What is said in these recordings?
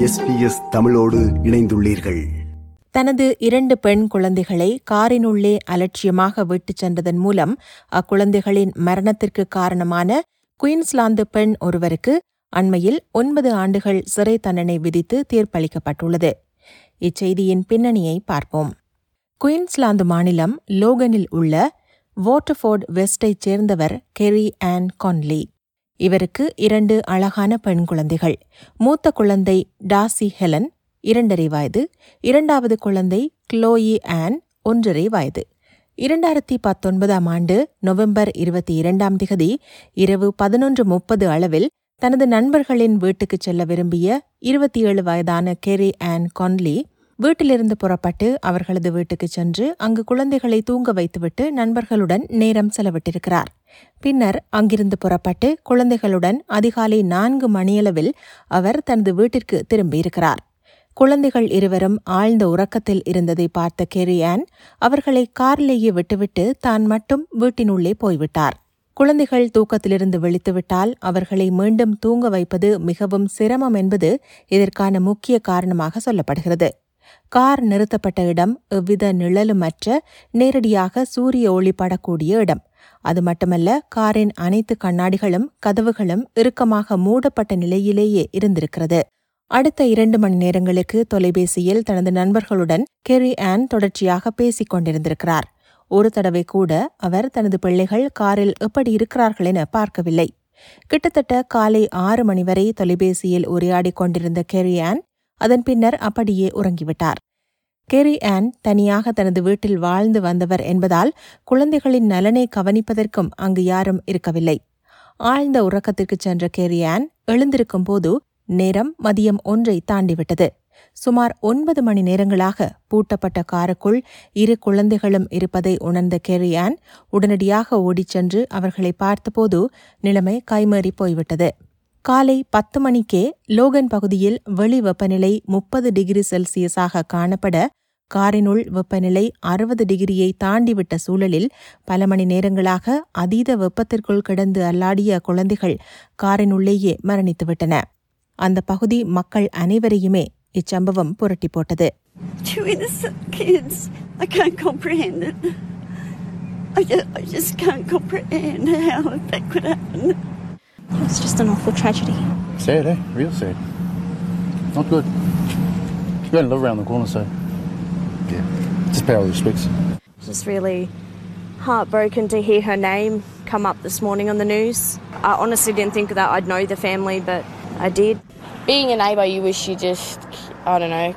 SBS தமிழோடு இணைந்துள்ளீர்கள். தனது இரண்டு பெண் குழந்தைகளை காரினுள்ளே அலட்சியமாக விட்டுச் சென்றதன் மூலம் அக்குழந்தைகளின் மரணத்திற்கு காரணமான குயின்ஸ்லாந்து பெண் ஒருவருக்கு அண்மையில் ஒன்பது ஆண்டுகள் சிறை தண்டனை விதித்து தீர்ப்பளிக்கப்பட்டுள்ளது. இச்செய்தியின் பின்னணியை பார்ப்போம். குயின்ஸ்லாந்து மாநிலம் லோகனில் உள்ள வாட்டர்ஃபோர்ட் வெஸ்டைச் சேர்ந்தவர் கெரி ஆன் கான்லி. இவருக்கு இரண்டு அழகான பெண் குழந்தைகள். மூத்த குழந்தை டாசி ஹெலன் இரண்டரை வயது. இரண்டாவது குழந்தை க்ளோயி ஆன் ஒன்றரை வயது. இரண்டாயிரத்தி பத்தொன்பதாம் ஆண்டு நவம்பர் இருபத்தி இரண்டாம் திகதி இரவு பதினொன்று முப்பது அளவில் தனது நண்பர்களின் வீட்டுக்குச் செல்ல விரும்பிய இருபத்தி ஏழு வயதான கெரி ஆன் கொன்லி வீட்டிலிருந்து புறப்பட்டு அவர்களது வீட்டுக்குச் சென்று அங்கு குழந்தைகளை தூங்க வைத்துவிட்டு நண்பர்களுடன் நேரம் செலவிட்டிருக்கிறார். பின்னர் அங்கிருந்து புறப்பட்டு குழந்தைகளுடன் அதிகாலை நான்கு மணியளவில் அவர் தனது வீட்டிற்கு திரும்பியிருக்கிறார். குழந்தைகள் இருவரும் ஆழ்ந்த உறக்கத்தில் இருந்ததை பார்த்த கெரியான் அவர்களை காரிலேயே விட்டுவிட்டு தான் மட்டும் வீட்டினுள்ளே போய்விட்டார். குழந்தைகள் தூக்கத்திலிருந்து விழித்துவிட்டால் அவர்களை மீண்டும் தூங்க வைப்பது மிகவும் சிரமம் என்பது இதற்கான முக்கிய காரணமாக சொல்லப்படுகிறது. கார் நிறுத்தப்பட்ட இடம் எவ்வித நிழலுமற்ற நேரடியாக சூரிய ஒளி படக்கூடிய இடம். அது மட்டுமல்ல காரின் அனைத்து கண்ணாடிகளும் கதவுகளும் இறுக்கமாக மூடப்பட்ட நிலையிலேயே இருந்திருக்கிறது. அடுத்த இரண்டு மணி நேரங்களுக்கு தொலைபேசியில் தனது நண்பர்களுடன் கெரி ஆன் தொடர்ச்சியாக பேசிக் கொண்டிருந்திருக்கிறார். ஒரு தடவை கூட அவர் தனது பிள்ளைகள் காரில் எப்படி இருக்கிறார்கள் என பார்க்கவில்லை. கிட்டத்தட்ட காலை ஆறு மணி வரை தொலைபேசியில் உரையாடிக் கொண்டிருந்த கெரி ஆன் அதன் பின்னர் அப்படியே உறங்கிவிட்டார். கெரி ஆன் தனியாக தனது வீட்டில் வாழ்ந்து வந்தவர் என்பதால் குழந்தைகளின் நலனை கவனிப்பதற்கும் அங்கு யாரும் இருக்கவில்லை. ஆழ்ந்த உறக்கத்திற்கு சென்ற கெரி ஆன் எழுந்திருக்கும் போது நேரம் மதியம் ஒன்றை தாண்டிவிட்டது. சுமார் ஒன்பது மணி நேரங்களாக பூட்டப்பட்ட காருக்குள் இரு குழந்தைகளும் இருப்பதை உணர்ந்த கெரியான் உடனடியாக ஓடிச் சென்று அவர்களை பார்த்தபோது நிலைமை கைமறி போய்விட்டது. காலை பத்து மணிக்கே லோகன் பகுதியில் வெளி வெப்பநிலை முப்பது டிகிரி செல்சியஸாக காணப்பட காரினுள் வெப்பநிலை அறுபது டிகிரியை தாண்டிவிட்ட சூழலில் பல மணி நேரங்களாக அதீத வெப்பத்திற்குள் கிடந்து அல்லாடிய குழந்தைகள் காரினுள்ளேயே மரணித்துவிட்டன. அந்த பகுதி மக்கள் அனைவரையுமே இச்சம்பவம் புரட்டி போட்டது. I just, I just can't comprehend how that could happen. It's just an awful tragedy. Sad, eh? Real sad. Not good. You only live around the corner, so yeah, just pay all the respects. Just really heartbroken to hear her name come up this morning on the news. I honestly didn't think that I'd know the family, but I did. being a neighbour, you wish you just, I don't know,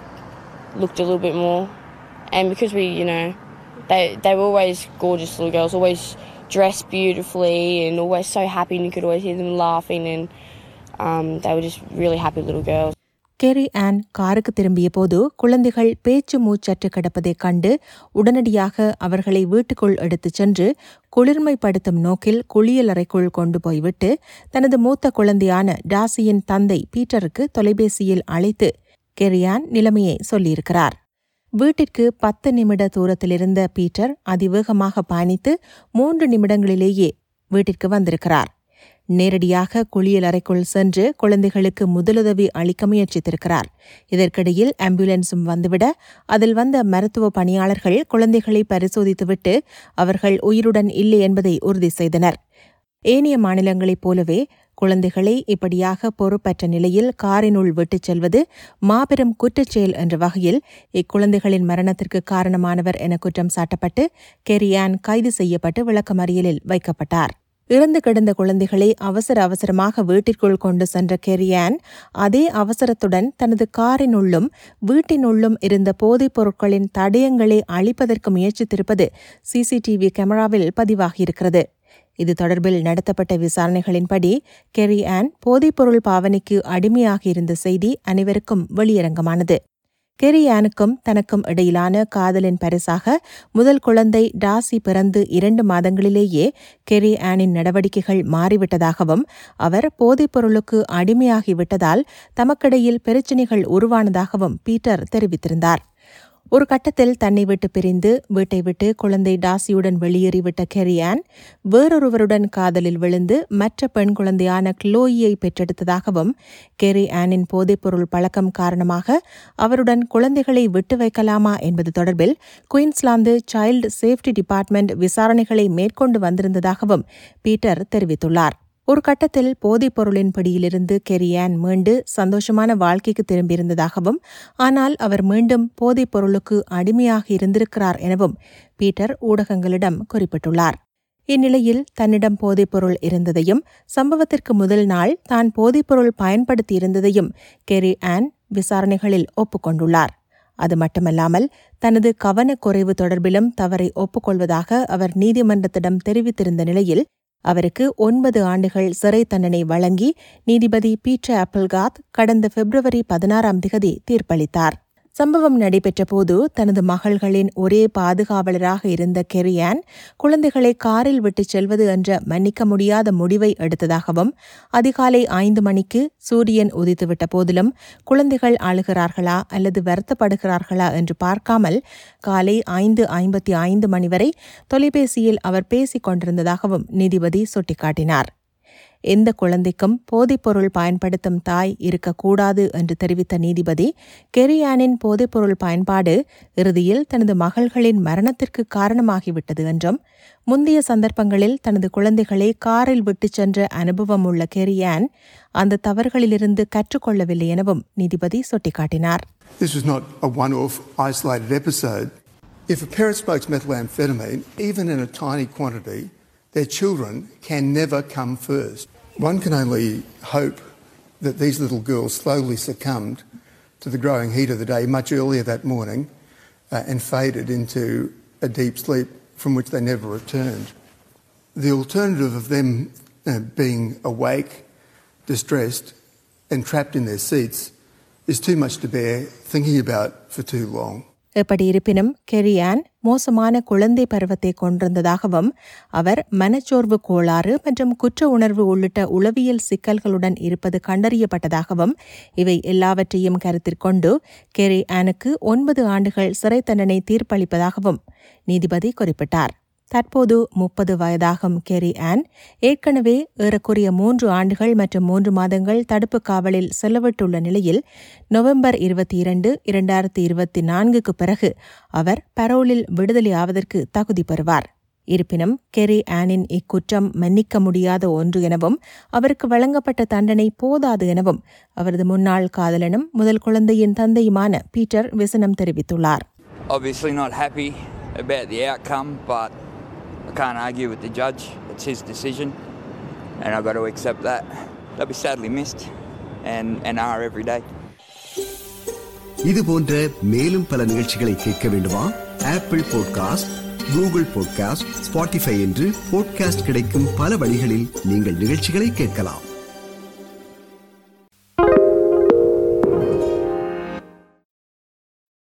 looked a little bit more. And because we, you know, they they were always gorgeous little girls, always dressed beautifully and always so happy, and you could always hear them laughing, and um, they were just really happy little girls. Kerry Ann காருக்கு திரும்பிய போது குழந்தைகள் பேச்சு மூச்சற்று கிடப்பதைக் கண்டு உடனடியாக அவர்களை வீட்டுக்குள் எடுத்துச் சென்று குளிர்மைப்படுத்தும் நோக்கில் குளியலறைக்குள் கொண்டு போய்விட்டு தனது மூத்த குழந்தையான டாசியின் தந்தை பீட்டருக்கு தொலைபேசியில் அழைத்து கெரியான் நிலைமையை சொல்லியிருக்கிறார் வீட்டிற்கு பத்து நிமிட தூரத்திலிருந்த பீட்டர் அதிவேகமாக பயணித்து மூன்று நிமிடங்களிலேயே வீட்டிற்கு வந்திருக்கிறார். நேரடியாக குளியலறைக்குள் சென்று குழந்தைகளுக்கு முதலுதவி அளிக்க முயற்சித்திருக்கிறார். இதற்கிடையில் ஆம்புலன்ஸும் வந்துவிட அதில் வந்த மருத்துவ பணியாளர்கள் குழந்தைகளை பரிசோதித்துவிட்டு அவர்கள் உயிருடன் இல்லை என்பதை உறுதி செய்தனர். ஏனைய மாநிலங்களைப் போலவே குழந்தைகளை இப்படியாக பொறுப்பற்ற நிலையில் காரினுள் விட்டுச் செல்வது மாபெரும் குற்றச்செயல் என்ற வகையில் இக்குழந்தைகளின் மரணத்திற்கு காரணமானவர் என குற்றம் சாட்டப்பட்டு கெரியான் கைது செய்யப்பட்டு விளக்கமறியலில் வைக்கப்பட்டார். இறந்து கிடந்த குழந்தைகளை அவசர அவசரமாக வீட்டிற்குள் கொண்டு சென்ற கெரியான் அதே அவசரத்துடன் தனது காரினுள்ளும் வீட்டினுள்ளும் இருந்த போதைப் பொருட்களின் தடயங்களை அழிப்பதற்கு முயற்சித்திருப்பது சிசிடிவி கேமராவில் பதிவாகியிருக்கிறது. இது தொடர்பில் நடத்தப்பட்ட விசாரணைகளின்படி கெரி ஆன் போதைப்பொருள் பாவனைக்கு அடிமையாகியிருந்த செய்தி அனைவருக்கும் வெளியரங்கமானது. கெரி ஆனுக்கும் தனக்கும் இடையிலான காதலின் பரிசாக முதல் குழந்தை டாசி பிறந்து இரண்டு மாதங்களிலேயே கெரி ஆனின் நடவடிக்கைகள் மாறிவிட்டதாகவும் அவர் போதைப்பொருளுக்கு அடிமையாகிவிட்டதால் தமக்கிடையில் பிரச்சினைகள் உருவானதாகவும் பீட்டர் தெரிவித்திருந்தார். ஒரு கட்டத்தில் தன்னை விட்டு பிரிந்து வீட்டை விட்டு குழந்தை டாசியுடன் வெளியேறிவிட்ட கெரியான் வேறொருவருடன் காதலில் விழுந்து மற்ற பெண் குழந்தையான க்ளோயியை பெற்றெடுத்ததாகவும் கெரி ஆனின் போதைப்பொருள் பழக்கம் காரணமாக அவருடன் குழந்தைகளை விட்டு வைக்கலாமா என்பது தொடர்பில் குயின்ஸ்லாந்து சைல்டு சேஃப்டி டிபார்ட்மெண்ட் விசாரணைகளை மேற்கொண்டு வந்திருந்ததாகவும் பீட்டர் தெரிவித்துள்ளார். ஒரு கட்டத்தில் போதைப் பொருளின் பிடியிலிருந்து கெரியான் மீண்டு சந்தோஷமான வாழ்க்கைக்கு திரும்பியிருந்ததாகவும் ஆனால் அவர் மீண்டும் போதைப் பொருளுக்கு அடிமையாக இருந்திருக்கிறார் எனவும் பீட்டர் ஊடகங்களிடம் குறிப்பிட்டுள்ளார். இந்நிலையில் தன்னிடம் போதைப்பொருள் இருந்ததையும் சம்பவத்திற்கு முதல் நாள் தான் போதைப்பொருள் பயன்படுத்தியிருந்ததையும் கெரி ஆன் விசாரணைகளில் ஒப்புக்கொண்டுள்ளார். அது மட்டுமல்லாமல் தனது கவனக்குறைவு தொடர்பிலும் தவறை ஒப்புக்கொள்வதாக அவர் நீதிமன்றத்திடம் தெரிவித்திருந்த நிலையில் அவருக்கு ஒன்பது ஆண்டுகள் சிறை தண்டனை வழங்கி நீதிபதி பீட்டர் ஆப்பிள்காத் கடந்த பிப்ரவரி பதினாறாம் திகதி தீர்ப்பளித்தார். சம்பவம் நடைபெற்றபோது தனது மகள்களின் ஒரே பாதுகாவலராக இருந்த கெரியான் குழந்தைகளை காரில் விட்டுச் செல்வது என்ற மன்னிக்க முடியாத முடிவை எடுத்ததாகவும் அதிகாலை ஐந்து மணிக்கு சூரியன் உதித்துவிட்ட போதிலும் குழந்தைகள் அழுகிறார்களா அல்லது வருத்தப்படுகிறார்களா என்று பார்க்காமல் காலை ஐந்து ஐம்பத்தி ஐந்து மணி வரை தொலைபேசியில் அவர் பேசிக் கொண்டிருந்ததாகவும் நீதிபதி சுட்டிக்காட்டினார். எந்த குழந்தைக்கும் போதைப்பொருள் பயன்படுத்தும் தாய் இருக்கக்கூடாது என்று தெரிவித்த நீதிபதி கெரியானின் போதைப்பொருள் பயன்பாடு இறுதியில் தனது மகள்களின் மரணத்திற்கு காரணமாகிவிட்டது என்றும் முந்தைய சந்தர்ப்பங்களில் தனது குழந்தைகளை காரில் விட்டுச் சென்ற அனுபவம் உள்ள கெரியான் அந்த தவறுகளிலிருந்து கற்றுக்கொள்ளவில்லை எனவும் நீதிபதி சுட்டிக்காட்டினார் This was not a one off, isolated episode. If a parent smokes methamphetamine, even in a tiny quantity, their children can never come first. One can only hope that these little girls slowly succumbed to the growing heat of the day much earlier that morning uh, and faded into a deep sleep from which they never returned. The alternative of them uh, being awake, distressed, and trapped in their seats is too much to bear thinking about for too long. எப்படி இருப்பினும் கெரியான் மோசமான குழந்தை பருவத்தை கொண்டிருந்ததாகவும் அவர் மனச்சோர்வு கோளாறு மற்றும் குற்ற உணர்வு உள்ளிட்ட உளவியல் சிக்கல்களுடன் இருப்பது கண்டறியப்பட்டதாகவும் இவை எல்லாவற்றையும் கருத்திற்கொண்டு கெரி ஆனுக்கு ஒன்பது ஆண்டுகள் சிறை தண்டனை தீர்ப்பளிப்பதாகவும் நீதிபதி குறிப்பிட்டார். தற்போது முப்பது வயதாகும் கெரி ஆன். ஏற்கனவே ஏறக்குறைய மூன்று ஆண்டுகள் மற்றும் மூன்று மாதங்கள் தடுப்பு காவலில் செலவிட்டுள்ள நிலையில் நவம்பர் இருபத்தி இரண்டு இரண்டாயிரத்தி இருபத்தி நான்குக்கு பிறகு அவர் பரோலில் விடுதலையாவதற்கு தகுதி பெறுவார். இருப்பினும் கெரி ஆனின் இக்குற்றம் மன்னிக்க முடியாத ஒன்று எனவும் அவருக்கு வழங்கப்பட்ட தண்டனை போதாது எனவும் அவரது முன்னாள் காதலனும் முதல் குழந்தையின் தந்தையுமான பீட்டர் விசனம் தெரிவித்துள்ளார். Obviously, not happy about the outcome, but I can't argue with the judge. It's his decision, and I've got to accept that. They'll be sadly missed, and, and are every day. இது போன்ற மேலும் பல நிகழ்ச்சிகளை கேட்க வேண்டுமா Apple podcast Google podcast Spotify என்று podcast கிடைக்கும் பல வழிகளில் நீங்கள் நிகழ்ச்சிகளை கேட்கலாம்